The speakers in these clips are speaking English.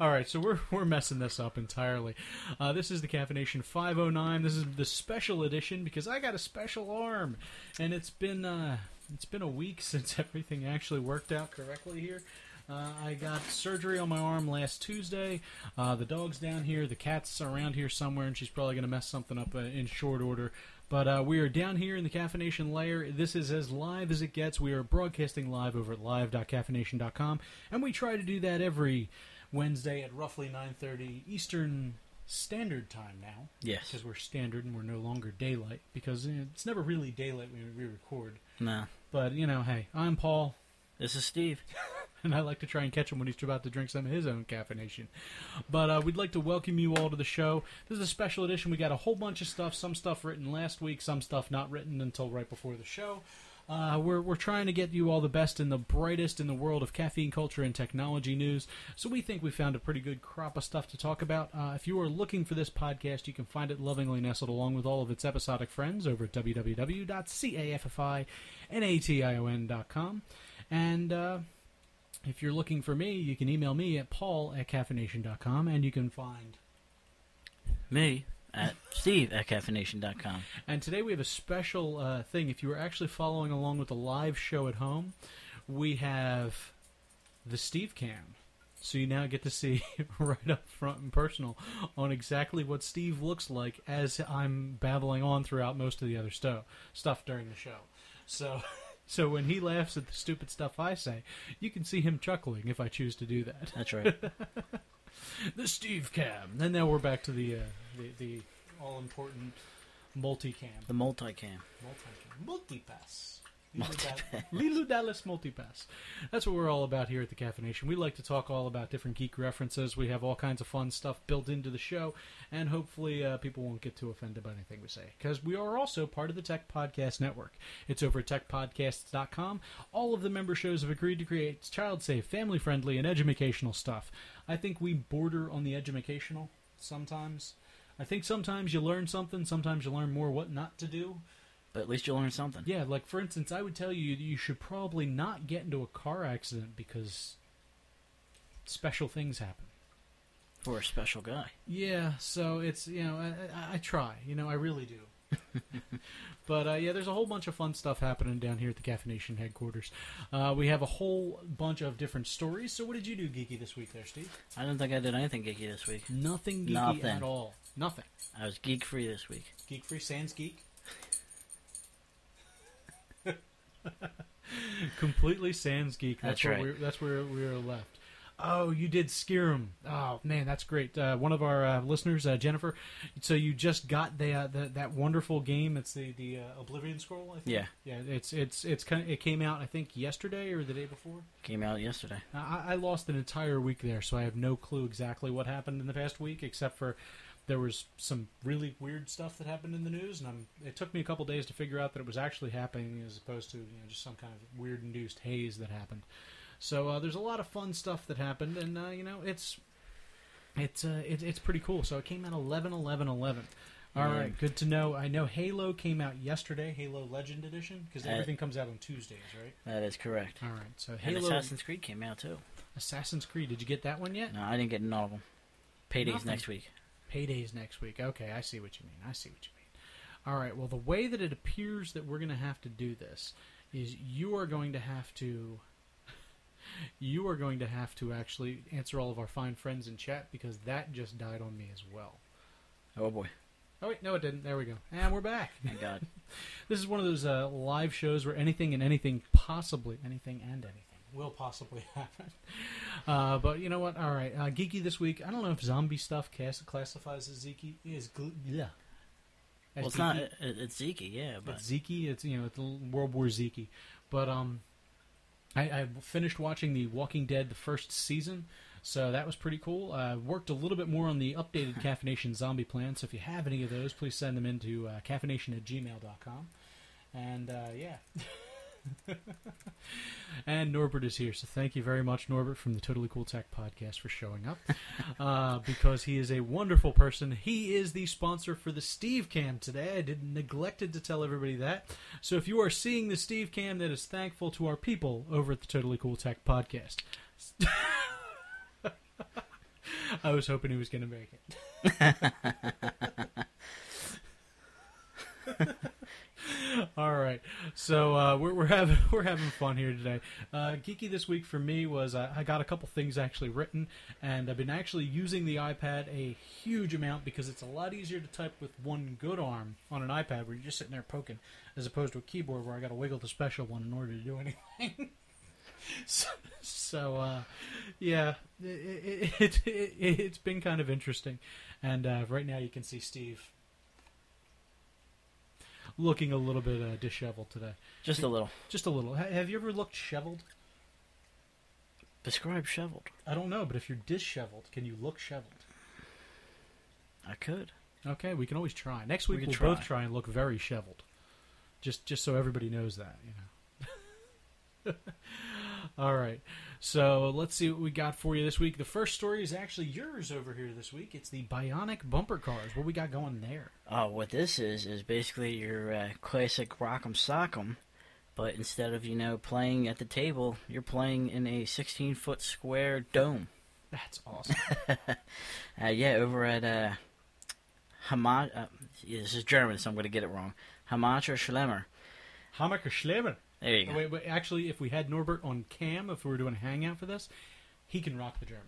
All right, so we're we're messing this up entirely. Uh, this is the CaffiNation 509. This is the special edition because I got a special arm, and it's been uh, it's been a week since everything actually worked out correctly here. Uh, I got surgery on my arm last Tuesday. Uh, the dog's down here. The cat's around here somewhere, and she's probably going to mess something up uh, in short order. But uh, we are down here in the CaffiNation Layer. This is as live as it gets. We are broadcasting live over at live.caffeination.com, and we try to do that every Wednesday at roughly 9:30 Eastern Standard Time now. Yes. because we're standard and we're no longer daylight. Because you know, it's never really daylight when we record. No. But you know, hey, I'm Paul This is Steve. and I like to try and catch him when he's about to drink some of his own caffeination. But uh, we'd like to welcome you all to the show. This is a special edition. We got a whole bunch of stuff. Some stuff written last week, some stuff not written until right before the show. Uh, we're we're trying to get you all the best and the brightest in the world of caffeine culture and technology news. So we think we found a pretty good crop of stuff to talk about. Uh, if you are looking for this podcast, you can find it lovingly nestled along with all of its episodic friends over at www.caffination.com. And uh, if you're looking for me, you can email me at paul at caffeination.com and you can find. Me at Steve at caffeination.com. And today we have a special uh, thing. If you are actually following along with the live show at home, we have the Steve Cam. So you now get to see right up front and personal on exactly what Steve looks like as I'm babbling on throughout most of the other sto- stuff during the show. So, so when he laughs at the stupid stuff I say, you can see him chuckling if I choose to do that. That's right. the Steve Cam. And now we're back to the uh, the, the all important multi-cam. the multicam. Multi-cam. Multipass. Leeloo Dallas Multipass. That's what we're all about here at the CaffiNation. We like to talk all about different geek references. We have all kinds of fun stuff built into the show, and hopefully uh, people won't get too offended by anything we say. Because we are also part of the Tech Podcast Network. It's over at techpodcasts.com. All of the member shows have agreed to create child-safe, family-friendly, and educational stuff. I think we border on the educational sometimes. I think sometimes you learn something, sometimes you learn more what not to do. But at least you'll learn something. Yeah, like for instance, I would tell you you should probably not get into a car accident because special things happen. For a special guy. Yeah, so it's you know I, I, I try, you know I really do. but uh, yeah, there's a whole bunch of fun stuff happening down here at the CaffiNation headquarters. Uh, we have a whole bunch of different stories. So what did you do, geeky, this week, there, Steve? I don't think I did anything geeky this week. Nothing geeky Nothing. at all. Nothing. I was geek free this week. Geek free sans geek. Completely sans geek. That's, That's where right. We're, that's where we are left. Oh, you did Skyrim. Oh man, that's great. Uh, one of our uh, listeners, uh, Jennifer. So you just got the, uh, the that wonderful game. It's the the uh, Oblivion Scroll. I think. Yeah. Yeah. It's it's it's kind of, it came out I think yesterday or the day before. Came out yesterday. I, I lost an entire week there, so I have no clue exactly what happened in the past week, except for there was some really weird stuff that happened in the news, and I'm, it took me a couple days to figure out that it was actually happening, as opposed to you know just some kind of weird induced haze that happened. So uh, there's a lot of fun stuff that happened, and uh, you know it's it's uh, it, it's pretty cool. So it came out 11 11 11. All Yeah. right, good to know. I know Halo came out yesterday, Halo Legend Edition, because everything comes out on Tuesdays, right? That is correct. All right, so And Halo Assassin's Creed came out too. Assassin's Creed. Did you get that one yet? No, I didn't get none of them. Paydays Nothing. next week. Paydays next week. Okay, I see what you mean. I see what you mean. All right. Well, the way that it appears that we're going to have to do this is you are going to have to you are going to have to actually answer all of our fine friends in chat because that just died on me as well. Oh boy. Oh wait, no, it didn't. There we go, and we're back. Thank God. This is one of those uh, live shows where anything and anything, possibly anything and anything, will possibly happen. Uh, but you know what? All right, uh, geeky this week. I don't know if zombie stuff class- classifies as geeky. Is gl- yeah. As Well, it's geeky. not. It, it's Zeke, yeah, but It's Zeke. It's you know it's World War Zeke. But um, I, I finished watching the Walking Dead the first season, so that was pretty cool. Uh, worked a little bit more on the updated CaffiNation zombie plan. So if you have any of those, please send them into uh, caffeination at gmail.com. And uh, yeah, and Norbert is here, so thank you very much, Norbert, from the Totally Cool Tech podcast for showing up. uh, because he is a wonderful person. He is the sponsor for the Steve Cam today. I did neglected to tell everybody that. So if you are seeing the Steve Cam, that is thankful to our people over at the Totally Cool Tech podcast. I was hoping he was going to make it. All right, so uh, we're we're having we're having fun here today. Uh, geeky this week for me was uh, I got a couple things actually written, and I've been actually using the iPad a huge amount because it's a lot easier to type with one good arm on an iPad where you're just sitting there poking, as opposed to a keyboard where I got to wiggle the special one in order to do anything. so, so uh, yeah, it, it, it, it, has been kind of interesting, and uh, right now you can see Steve looking a little bit uh, disheveled today. Just a little. Just a little. Ha- have you ever looked shoveled? Describe shoveled. I don't know, but if you're disheveled, can you look shoveled? I could. Okay, we can always try. Next week we we'll try. both try and look very shoveled. Just just so everybody knows that, you know. All right. So let's see what we got for you this week. The first story is actually yours over here this week. It's the Bionic bumper cars. What we got going there? Oh, what this is is basically your uh, classic Rock'em Sock'em, but instead of you know playing at the table, you're playing in a 16 foot square dome. That's awesome. Uh, yeah, over at uh. Uh, yeah, this is German, so I'm going to get it wrong. Hammacher Schlemmer. Hammacher Schlemmer. There you go. Wait, wait, actually, if we had Norbert on cam, if we were doing a hangout for this, he can rock the German.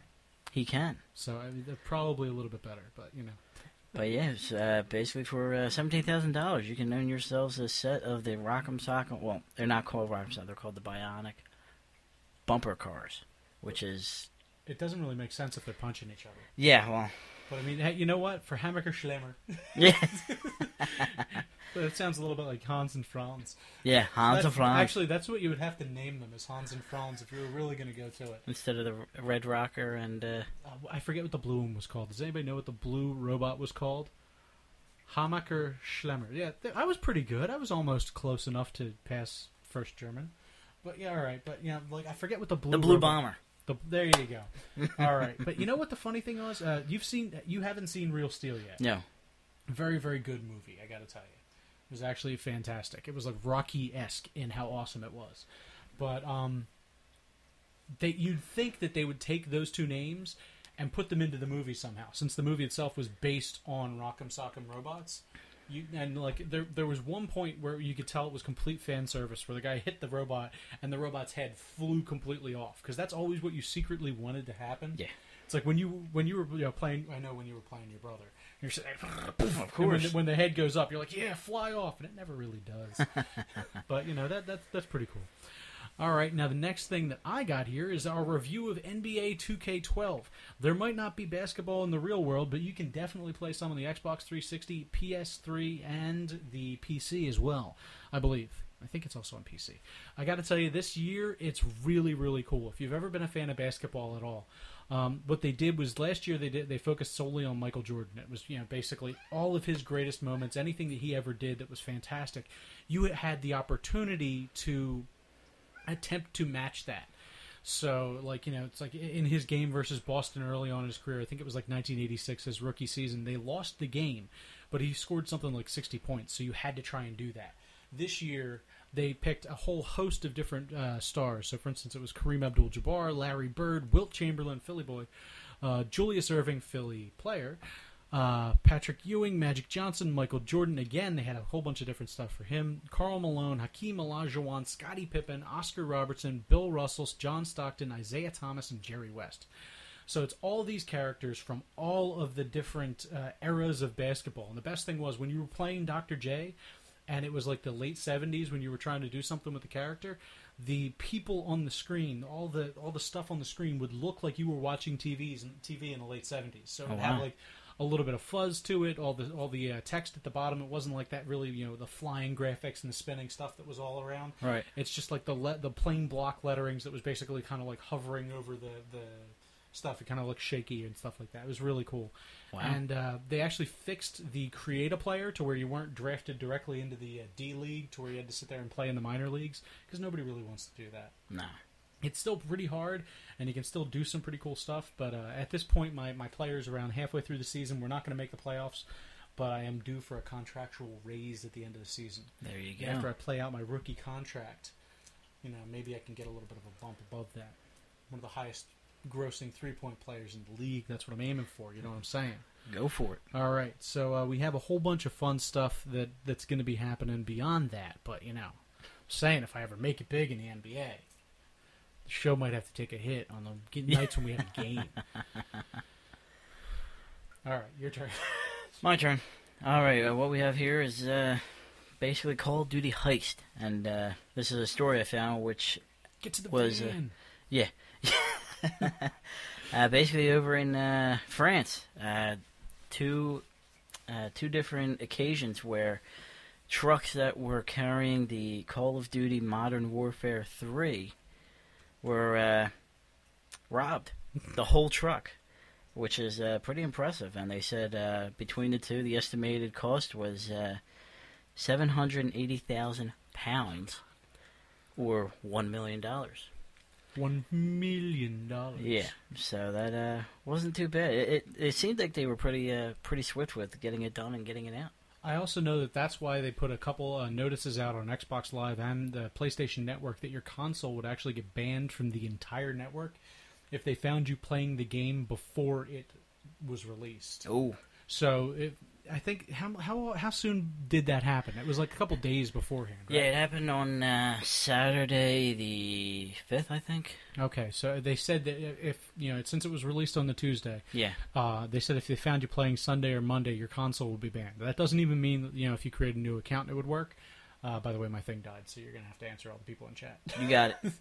He can. So I mean, they're probably a little bit better, but you know. But yeah, it's, uh, basically for uh, seventeen thousand dollars, you can own yourselves a set of the Rock'em Sock'em. Well, they're not called Rock'em Sock'em; they're called the Bionic bumper cars, which is It doesn't really make sense if they're punching each other. yeah, well, But I mean, hey, you know what? For Hammacher Schlemmer, yeah, it sounds a little bit like Hans and Franz. yeah, Hans and Franz Actually, that's what you would have to name them as Hans and Franz if you were really going to go to it. instead of the Red Rocker and uh, Uh, I forget what the blue one was called. Does anybody know what the blue robot was called? Hammacher Schlemmer. Yeah, th- I was pretty good. I was almost close enough to pass first German. But yeah, all right. But yeah, like I forget what the blue the Blue robot- Bomber. The, there you go. All right, but you know what the funny thing was? Uh, you've seen, you haven't seen Real Steel yet. No, Very, very good movie. I got to tell you, it was actually fantastic. It was like Rocky esque in how awesome it was. But um, they you'd think that they would take those two names and put them into the movie somehow, since the movie itself was based on Rock'em Sock'em robots. You, and like there, there was one point where you could tell it was complete fan service, where the guy hit the robot and the robot's head flew completely off, because that's always what you secretly wanted to happen. Yeah. it's like when you when you were you know, playing. I know when you were playing your brother, you're there, of and when, course. the, when the head goes up, you're like, "Yeah, fly off," and it never really does. but you know that that's that's pretty cool. All right, now the next thing that I got here is our review of NBA 2K12. There might not be basketball in the real world, but you can definitely play some on the Xbox 360, PS3, and the PC as well. I believe. I think it's also on PC. I got to tell you, this year it's really, really cool. If you've ever been a fan of basketball at all, um, what they did was last year they did they focused solely on Michael Jordan. It was you know basically all of his greatest moments, anything that he ever did that was fantastic. You had the opportunity to attempt to match that. So, like you know, it's like in his game versus Boston early on in his career. I think it was like 1986, his rookie season. They lost the game, but he scored something like 60 points. So you had to try and do that. This year, they picked a whole host of different uh, stars. So, for instance, it was Kareem Abdul-Jabbar, Larry Bird, Wilt Chamberlain, Philly boy, uh, Julius Erving, Philly player, uh, Patrick Ewing, Magic Johnson, Michael Jordan. Again, they had a whole bunch of different stuff for him. Karl Malone, Hakeem Olajuwon, Scottie Pippen, Oscar Robertson, Bill Russell, John Stockton, Isiah Thomas, and Jerry West. So it's all these characters from all of the different uh, eras of basketball. And the best thing was when you were playing Dr. J, and it was like the late '70s when you were trying to do something with the character. The people on the screen, all the all the stuff on the screen would look like you were watching TVs and TV in the late '70s. So Oh, would have wow. like a little bit of fuzz to it. All the all the uh, text at the bottom. It wasn't like that really, you know, the flying graphics and the spinning stuff that was all around. Right. It's just like the le- the plain block letterings that was basically kind of like hovering over the the stuff. It kind of looked shaky and stuff like that. It was really cool. Wow. And uh, they actually fixed the create a player to where you weren't drafted directly into the uh, D League to where you had to sit there and play in the minor leagues because nobody really wants to do that. no. It's still pretty hard, and you can still do some pretty cool stuff. But uh, at this point, my, my players around halfway through the season. We're not going to make the playoffs, but I am due for a contractual raise at the end of the season. There you go. After I play out my rookie contract, you know, maybe I can get a little bit of a bump above that. One of the highest grossing three point players in the league. That's what I'm aiming for. You know what I'm saying? Go for it. All right. So uh, we have a whole bunch of fun stuff that that's going to be happening beyond that. But you know, I'm saying if I ever make it big in the NBA, show might have to take a hit on the nights when we have a game. All right, your turn. My turn. All right. Uh, what we have here is uh, basically Call of Duty Heist, and uh, this is a story I found which Get to the Was, uh, van. uh, basically over in uh, France, uh, two uh, two different occasions where trucks that were carrying the Call of Duty Modern Warfare 3 were uh, robbed. the whole truck, which is uh, pretty impressive. And they said uh, between the two, the estimated cost was uh, seven hundred eighty thousand pounds, or one million dollars. One million dollars. Yeah, so that uh, wasn't too bad. It, it it seemed like they were pretty uh, pretty swift with getting it done and getting it out. I also know that that's why they put a couple uh, notices out on Xbox Live and the PlayStation Network that your console would actually get banned from the entire network if they found you playing the game before it was released. Oh, So it, I think how how how soon did that happen? It was like a couple days beforehand. Right? yeah, it happened on uh, Saturday the fifth, I think. Okay, so they said that if you know since it was released on the Tuesday, Yeah, uh, they said if they found you playing Sunday or Monday, your console would be banned. That doesn't even mean that, you know if you create a new account, it would work. Uh, by the way, my thing died, so you're gonna have to answer all the people in chat. you got it.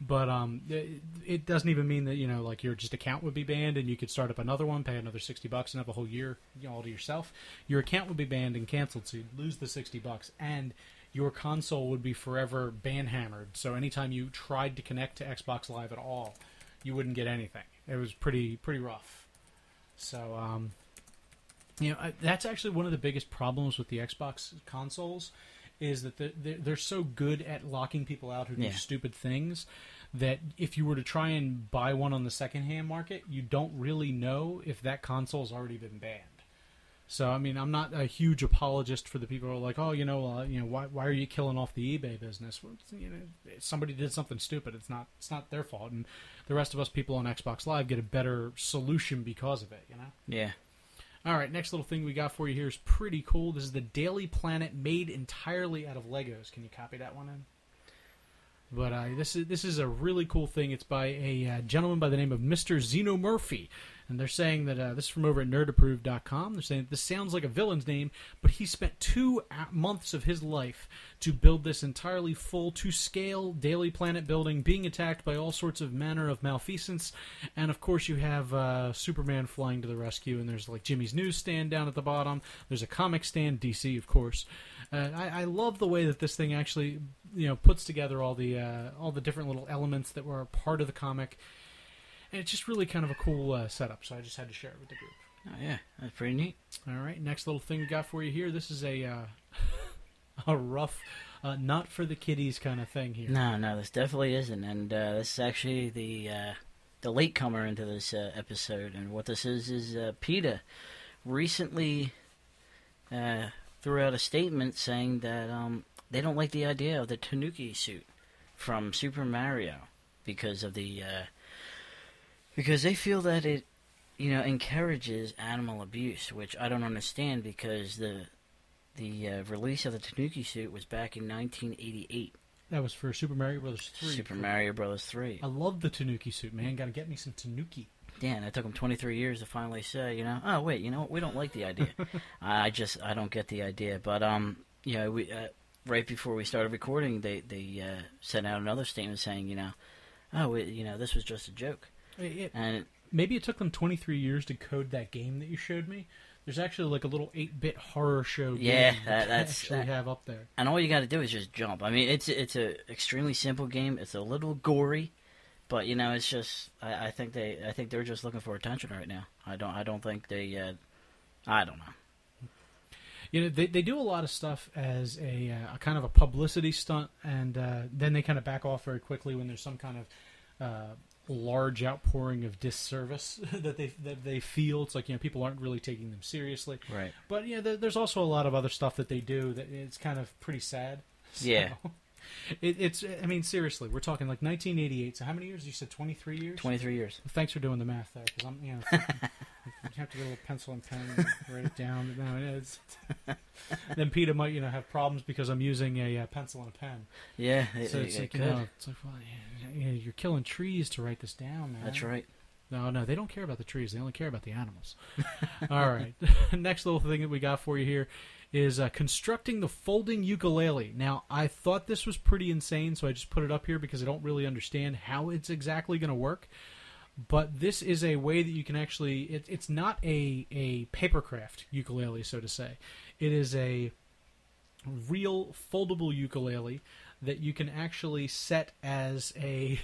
But um, it, it doesn't even mean that you know like your just account would be banned, and you could start up another one, pay another sixty bucks, and have a whole year you know, all to yourself. Your account would be banned and canceled, so you'd lose the sixty bucks, and your console would be forever banhammered. So anytime you tried to connect to Xbox Live at all, you wouldn't get anything. It was pretty pretty rough. So um, you know I, that's actually one of the biggest problems with the Xbox consoles is that they're, they're, so good at locking people out who do Yeah. stupid things that if you were to try and buy one on the secondhand market, you don't really know if that console's already been banned. So I mean, I'm not a huge apologist for the people who are like, oh, you know, uh, you know, why, why are you killing off the eBay business? Well, you know, somebody did something stupid. It's not it's not their fault, and the rest of us people on Xbox Live get a better solution because of it. You know. Yeah, All right, next little thing we got for you here is pretty cool. This is the Daily Planet made entirely out of Legos. Can you copy that one in? But uh, this is this is a really cool thing. It's by a uh, gentleman by the name of Mr. Zeno Murphy, and they're saying that uh, this is from over at nerdapproved.com. They're saying this sounds like a villain's name, but he spent two months of his life to build this entirely full to scale Daily Planet building, being attacked by all sorts of manner of malfeasance, and of course you have uh, Superman flying to the rescue, and there's like Jimmy's newsstand down at the bottom. There's a comic stand, DC of course. Uh, I, I love the way that this thing actually, you know, puts together all the uh, all the different little elements that were part of the comic, and it's just really kind of a cool uh, setup. So I just had to share it with the group. oh, yeah, that's pretty neat. All right, next little thing we got for you here. This is a uh, a rough, uh, not for the kiddies kind of thing here. No, no, this definitely isn't, and uh, this is actually the uh, the latecomer into this uh, episode. And what this is is uh, PETA recently uh, threw out a statement saying that um, they don't like the idea of the Tanuki suit from Super Mario because of the uh, because they feel that it you know encourages animal abuse, which I don't understand because the the uh, release of the Tanuki suit was back in 1988. That was for Super Mario Brothers three. Super Mario Brothers 3. I love the Tanuki suit, man. Got to get me some Tanuki. Dan, it took them 23 years to finally say, you know, oh wait, you know what, we don't like the idea. I just, I don't get the idea. But um, you know, we uh, right before we started recording, they they uh, sent out another statement saying, you know, oh, we, you know, this was just a joke, It- it- maybe it took them 23 years to code that game that you showed me. There's actually like a little 8-bit horror show Yeah, that that- that's- actually that- have up there. and all you got to do is just jump. I mean, it's it's a extremely simple game. It's a little gory, but you know, it's just I, I think they I think they're just looking for attention right now. I don't I don't think they uh, I don't know. You know, they, they do a lot of stuff as a, uh, a kind of a publicity stunt, and uh, then they kind of back off very quickly when there's some kind of uh, large outpouring of disservice that they that they feel. It's like you know people aren't really taking them seriously. Right. But yeah, there, there's also a lot of other stuff that they do that it's kind of pretty sad. Yeah. It, it's I mean seriously, we're talking like 1988. So how many years? You said 23 years. Twenty three years. Thanks for doing the math there, because I'm you know you have to get a little pencil and pen and write it down. No, it's then PETA might you know have problems because I'm using a uh, pencil and a pen. Yeah, it, So it's it like you could. know, it's like well, yeah, yeah, you're killing trees to write this down, man. That's right. No, no, they don't care about the trees. They only care about the animals. All right. Next little thing that we got for you here is uh, constructing the folding ukulele. Now, I thought this was pretty insane, so I just put it up here because I don't really understand how it's exactly going to work. But this is a way that you can actually. It, it's not a a papercraft ukulele, so to say. It is a real foldable ukulele that you can actually set as a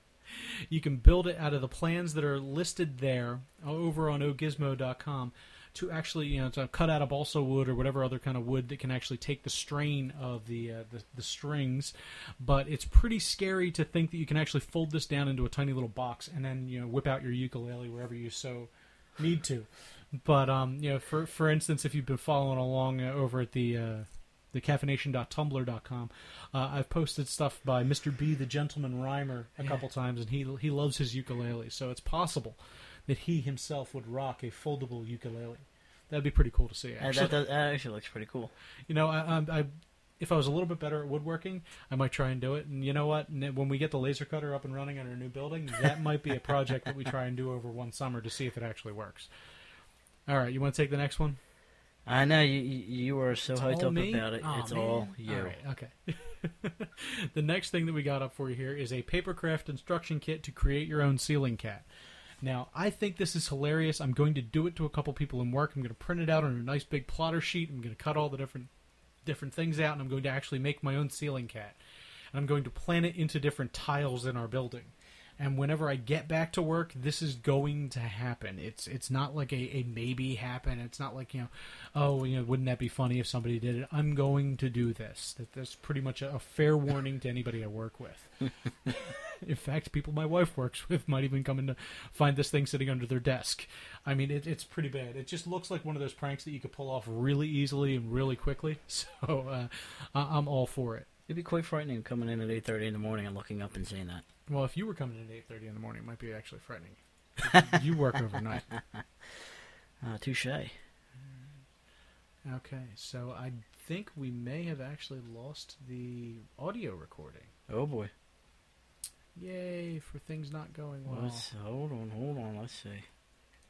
you can build it out of the plans that are listed there over on ohgizmo.com to actually you know to cut out of balsa wood or whatever other kind of wood that can actually take the strain of the, uh, the the strings but it's pretty scary to think that you can actually fold this down into a tiny little box and then you know whip out your ukulele wherever you so need to but um you know for for instance if you've been following along uh, over at the uh the caffeination.tumblr.com. Uh, I've posted stuff by Mr. B, the gentleman rhymer, a Yeah. couple times, and he he loves his ukulele. So it's possible that he himself would rock a foldable ukulele. That'd be pretty cool to see. Actually, that, does, that actually looks pretty cool. you know, I, I, I if I was a little bit better at woodworking, I might try and do it. And you know what? When we get the laser cutter up and running in our new building, that might be a project that we try and do over one summer to see if it actually works. All right, you want to take the next one? I know you you were so It's hyped up me? about it. Aw, it's man. all you. All right, okay. the next thing that we got up for you here is a papercraft instruction kit to create your own ceiling cat. Now, I think this is hilarious. I'm going to do it to a couple people in work. I'm going to print it out on a nice big plotter sheet. I'm going to cut all the different different things out, and I'm going to actually make my own ceiling cat. And I'm going to plan it into different tiles in our building. And whenever I get back to work, this is going to happen. It's it's not like a, a maybe happen. It's not like you know, oh you know, wouldn't that be funny if somebody did it? I'm going to do this. That that's pretty much a, a fair warning to anybody I work with. In fact, people my wife works with might even come in to find this thing sitting under their desk. I mean, it, it's pretty bad. It just looks like one of those pranks that you could pull off really easily and really quickly. So uh, I- I'm all for it. It'd be quite frightening coming in at eight thirty in the morning and looking up and seeing that. Well, if you were coming in at eight thirty in the morning, it might be actually frightening. you work overnight. Uh, touche. Okay, so I think we may have actually lost the audio recording. Oh boy. Yay for things not going well. Let's hold on, hold on. Let's see.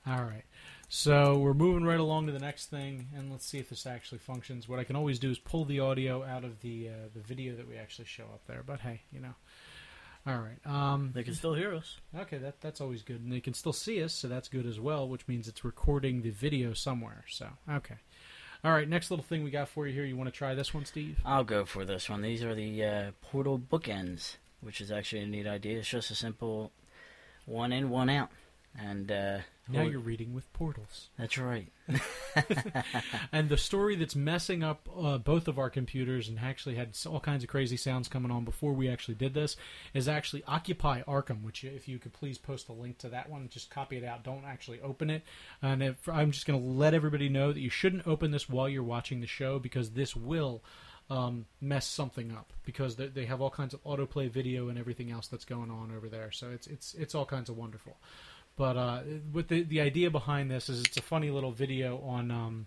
All right. So we're moving right along to the next thing, and let's see if this actually functions. What I can always do is pull the audio out of the uh, the video that we actually show up there. But hey, you know. All right. Um, They can still hear us. okay, that that's always good, and they can still see us, so that's good as well. Which means it's recording the video somewhere. So okay. All right. Next little thing we got for you here. You want to try this one, Steve? I'll go for this one. These are the uh, portal bookends, which is actually a neat idea. It's just a simple one in, one out, and uh, Now you're reading with portals. that's right. And the story that's messing up uh, both of our computers and actually had all kinds of crazy sounds coming on before we actually did this is actually Occupy Arkham, which if you could please post a link to that one, just copy it out. Don't actually open it. And if, I'm just going to let everybody know that you shouldn't open this while you're watching the show because this will um, mess something up because they, they have all kinds of autoplay video and everything else that's going on over there. So it's it's it's all kinds of wonderful. But uh, with the the idea behind this is it's a funny little video on um,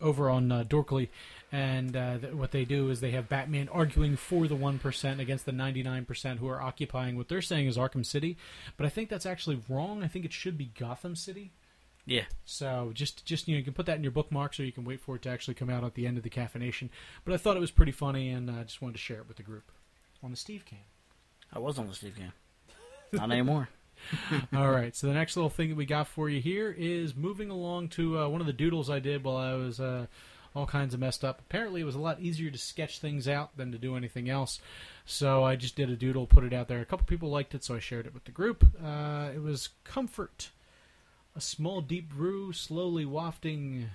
over on uh, Dorkly, and uh, th- what they do is they have Batman arguing for the one percent against the ninety nine percent who are occupying what they're saying is Arkham City, but I think that's actually wrong. I think it should be Gotham City. Yeah. So just just you know you can put that in your bookmarks, or you can wait for it to actually come out at the end of the caffeination. But I thought it was pretty funny, and I just wanted to share it with the group on the Steve Cam. I was on the Steve Cam. Not anymore. All right. So the next little thing that we got for you here is moving along to uh, one of the doodles I did while I was uh, all kinds of messed up. Apparently, it was a lot easier to sketch things out than to do anything else. So I just did a doodle, put it out there. A couple people liked it, so I shared it with the group. Uh, it was comfort, a small deep brew, slowly wafting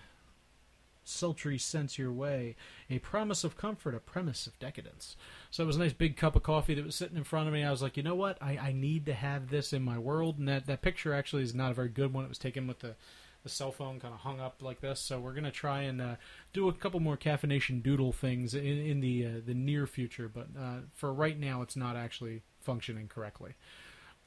sultry scents your way, a promise of comfort, a premise of decadence. So it was a nice big cup of coffee that was sitting in front of me. I was like, you know what? I, I need to have this in my world. And that, that picture actually is not a very good one. It was taken with the, the cell phone kind of hung up like this. So we're going to try and uh, do a couple more caffeination doodle things in, in the, uh, the near future. But uh, for right now, it's not actually functioning correctly.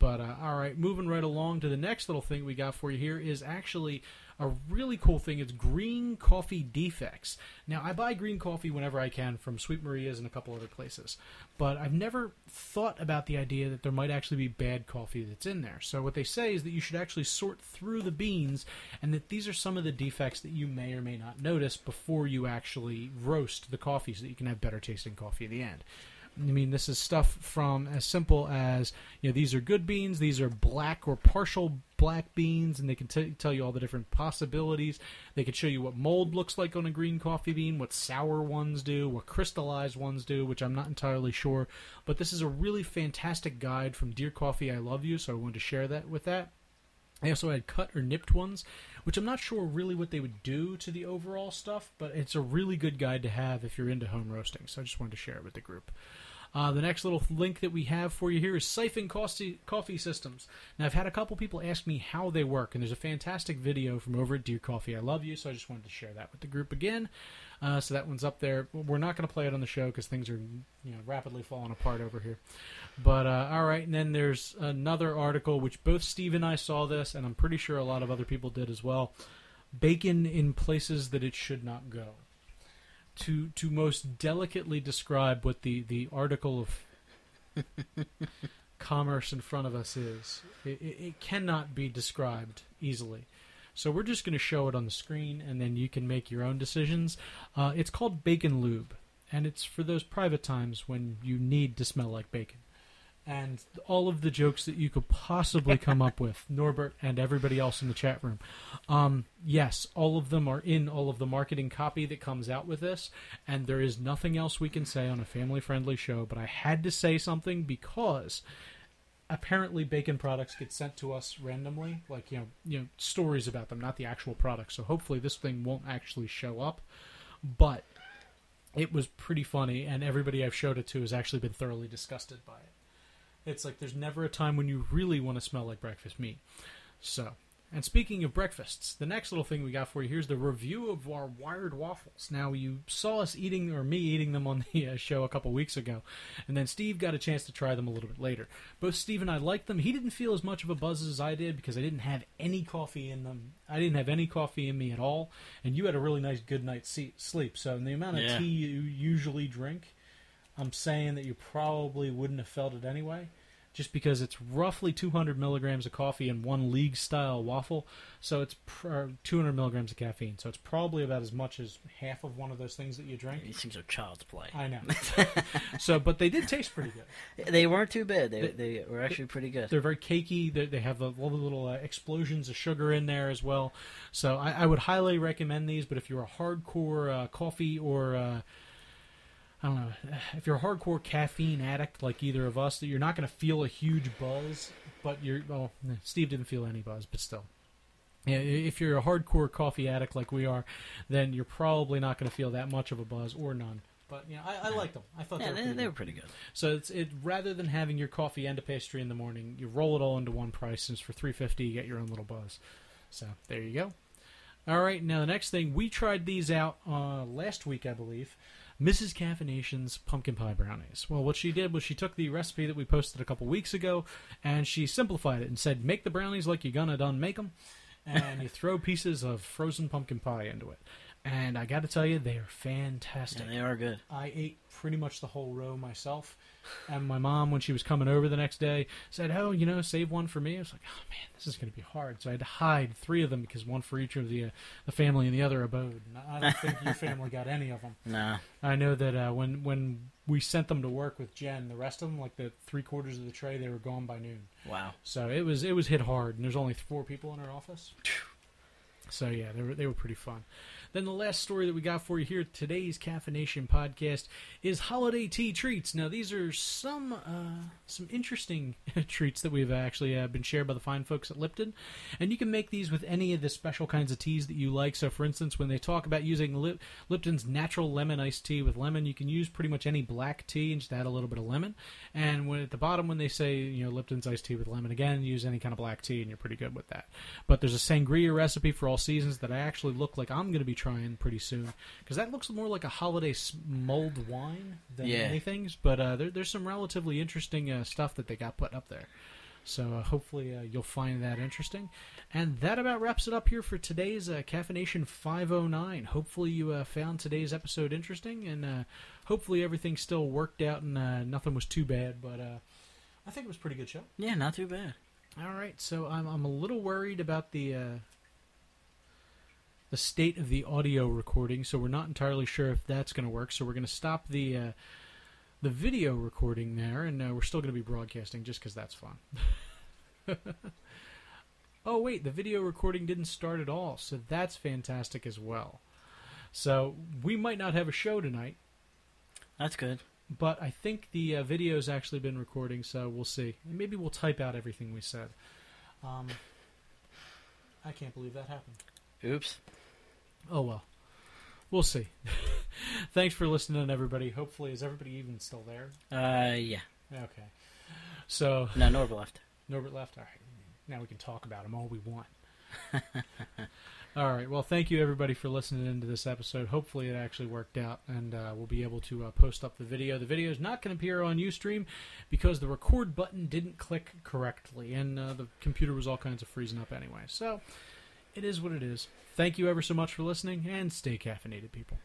But uh, all right, moving right along to the next little thing we got for you here is actually a really cool thing. It's green coffee defects. Now, I buy green coffee whenever I can from Sweet Maria's and a couple other places, but I've never thought about the idea that there might actually be bad coffee that's in there. So, what they say is that you should actually sort through the beans, and that these are some of the defects that you may or may not notice before you actually roast the coffee so that you can have better tasting coffee in the end. I mean, this is stuff from as simple as you know these are good beans, these are black or partial black beans, and they can t- tell you all the different possibilities. They can show you what mold looks like on a green coffee bean, what sour ones do, what crystallized ones do, which I'm not entirely sure. But this is a really fantastic guide from Dear Coffee I Love You, so I wanted to share that with that. I also had cut or nipped ones, which I'm not sure really what they would do to the overall stuff, but it's a really good guide to have if you're into home roasting. So I just wanted to share it with the group. Uh, the next little link that we have for you here is Siphon Coffee, coffee Systems. Now, I've had a couple people ask me how they work, and there's a fantastic video from over at Dear Coffee I Love You, so I just wanted to share that with the group again. Uh, so that one's up there. We're not going to play it on the show because things are you know rapidly falling apart over here. But uh, all right, and then there's another article which both Steve and I saw this, and I'm pretty sure a lot of other people did as well. Bacon in places that it should not go to to most delicately describe what the the article of commerce in front of us is. It, it, it cannot be described easily. So we're just going to show it on the screen, and then you can make your own decisions. Uh, it's called Bacon Lube, and it's for those private times when you need to smell like bacon. And all of the jokes that you could possibly come up with, Norbert and everybody else in the chat room. Um, yes, all of them are in all of the marketing copy that comes out with this, and there is nothing else we can say on a family friendly show, but I had to say something because apparently bacon products get sent to us randomly like you know you know stories about them not the actual products. So hopefully this thing won't actually show up. But it was pretty funny and everybody i've showed it to has actually been thoroughly disgusted by it. It's like there's never a time when you really want to smell like breakfast meat. So and speaking of breakfasts, the next little thing we got for you here's the review of our wired waffles. Now, you saw us eating, or me eating them on the uh, show a couple weeks ago, and then Steve got a chance to try them a little bit later. Both Steve and I liked them. He didn't feel as much of a buzz as I did because I didn't have any coffee in them. I didn't have any coffee in me at all, and you had a really nice good night's sleep. So, in the amount of Yeah. tea you usually drink, I'm saying that you probably wouldn't have felt it anyway just because it's roughly 200 milligrams of coffee in one league style waffle. So it's pr- 200 milligrams of caffeine. So it's probably about as much as half of one of those things that you drink. These things are child's play. I know. so, but they did taste pretty good. They weren't too bad. They, They- they were actually pretty good. They're very cakey. They, they have the lovely little uh, explosions of sugar in there as well. So I, I would highly recommend these. But if you're a hardcore uh, coffee or uh, I don't know, if you're a hardcore caffeine addict like either of us, that you're not going to feel a huge buzz. But you're well, Steve didn't feel any buzz, but still. Yeah, if you're a hardcore coffee addict like we are, then you're probably not going to feel that much of a buzz or none. But you know, I, I liked them. I thought yeah, they were pretty they good. were pretty good. So it's it rather than having your coffee and a pastry in the morning, you roll it all into one price. And it's for three fifty, you get your own little buzz. So there you go. All right, now the next thing we tried these out uh, last week, I believe. Mrs. CaffiNation's pumpkin pie brownies. Well, what she did was she took the recipe that we posted a couple weeks ago, and she simplified it and said, "Make the brownies like you're gonna done make them, and you throw pieces of frozen pumpkin pie into it." And I got to tell you, they are fantastic. Yeah, they are good. I ate pretty much the whole row myself. And my mom, when she was coming over the next day, said, "Oh, you know, save one for me." I was like, "Oh man, this is going to be hard." So I had to hide three of them because one for each of the uh, the family and the other abode. And I don't think your family got any of them. Nah. I know that uh, when when we sent them to work with Jen, the rest of them, like the three quarters of the tray, they were gone by noon. Wow. So it was it was hit hard, and there's only four people in our office. So yeah, they were they were pretty fun. Then the last story that we got for you here today's CaffiNation podcast is holiday tea treats. Now these are some uh, some interesting treats that we've actually uh, been shared by the fine folks at Lipton, and you can make these with any of the special kinds of teas that you like. So, for instance, when they talk about using Lip- Lipton's natural lemon iced tea with lemon, you can use pretty much any black tea and just add a little bit of lemon. And when at the bottom when they say you know Lipton's iced tea with lemon, again use any kind of black tea and you're pretty good with that. But there's a sangria recipe for all seasons that I actually look like I'm going to be trying pretty soon because that looks more like a holiday mulled wine than Yeah. anything. But uh, there, there's some relatively interesting uh, stuff that they got put up there. So uh, hopefully uh, you'll find that interesting. And that about wraps it up here for today's uh, CaffiNation 509. Hopefully you uh, found today's episode interesting, and uh, hopefully everything still worked out and uh, nothing was too bad. But uh, I think it was a pretty good show. Yeah, not too bad. All right, so I'm I'm a little worried about the uh, the state of the audio recording, so we're not entirely sure if that's going to work. So we're going to stop the uh, the video recording there, and uh, we're still going to be broadcasting just because that's fun. oh wait, the video recording didn't start at all, so that's fantastic as well. So we might not have a show tonight, That's good. but I think the uh, video's actually been recording, so we'll see. And maybe we'll type out everything we said. Um, I can't believe that happened. Oops. Oh well, we'll see. Thanks for listening, everybody. Hopefully, is everybody even still there? Uh, yeah. Okay. So No, Norbert left. Norbert left. All right. Now we can talk about him all we want. all right. Well, thank you everybody for listening into this episode. Hopefully, it actually worked out, and uh, we'll be able to uh, post up the video. The video is not going to appear on UStream because the record button didn't click correctly, and uh, the computer was all kinds of freezing up anyway. So, it is what it is. Thank you ever so much for listening, and stay caffeinated, people.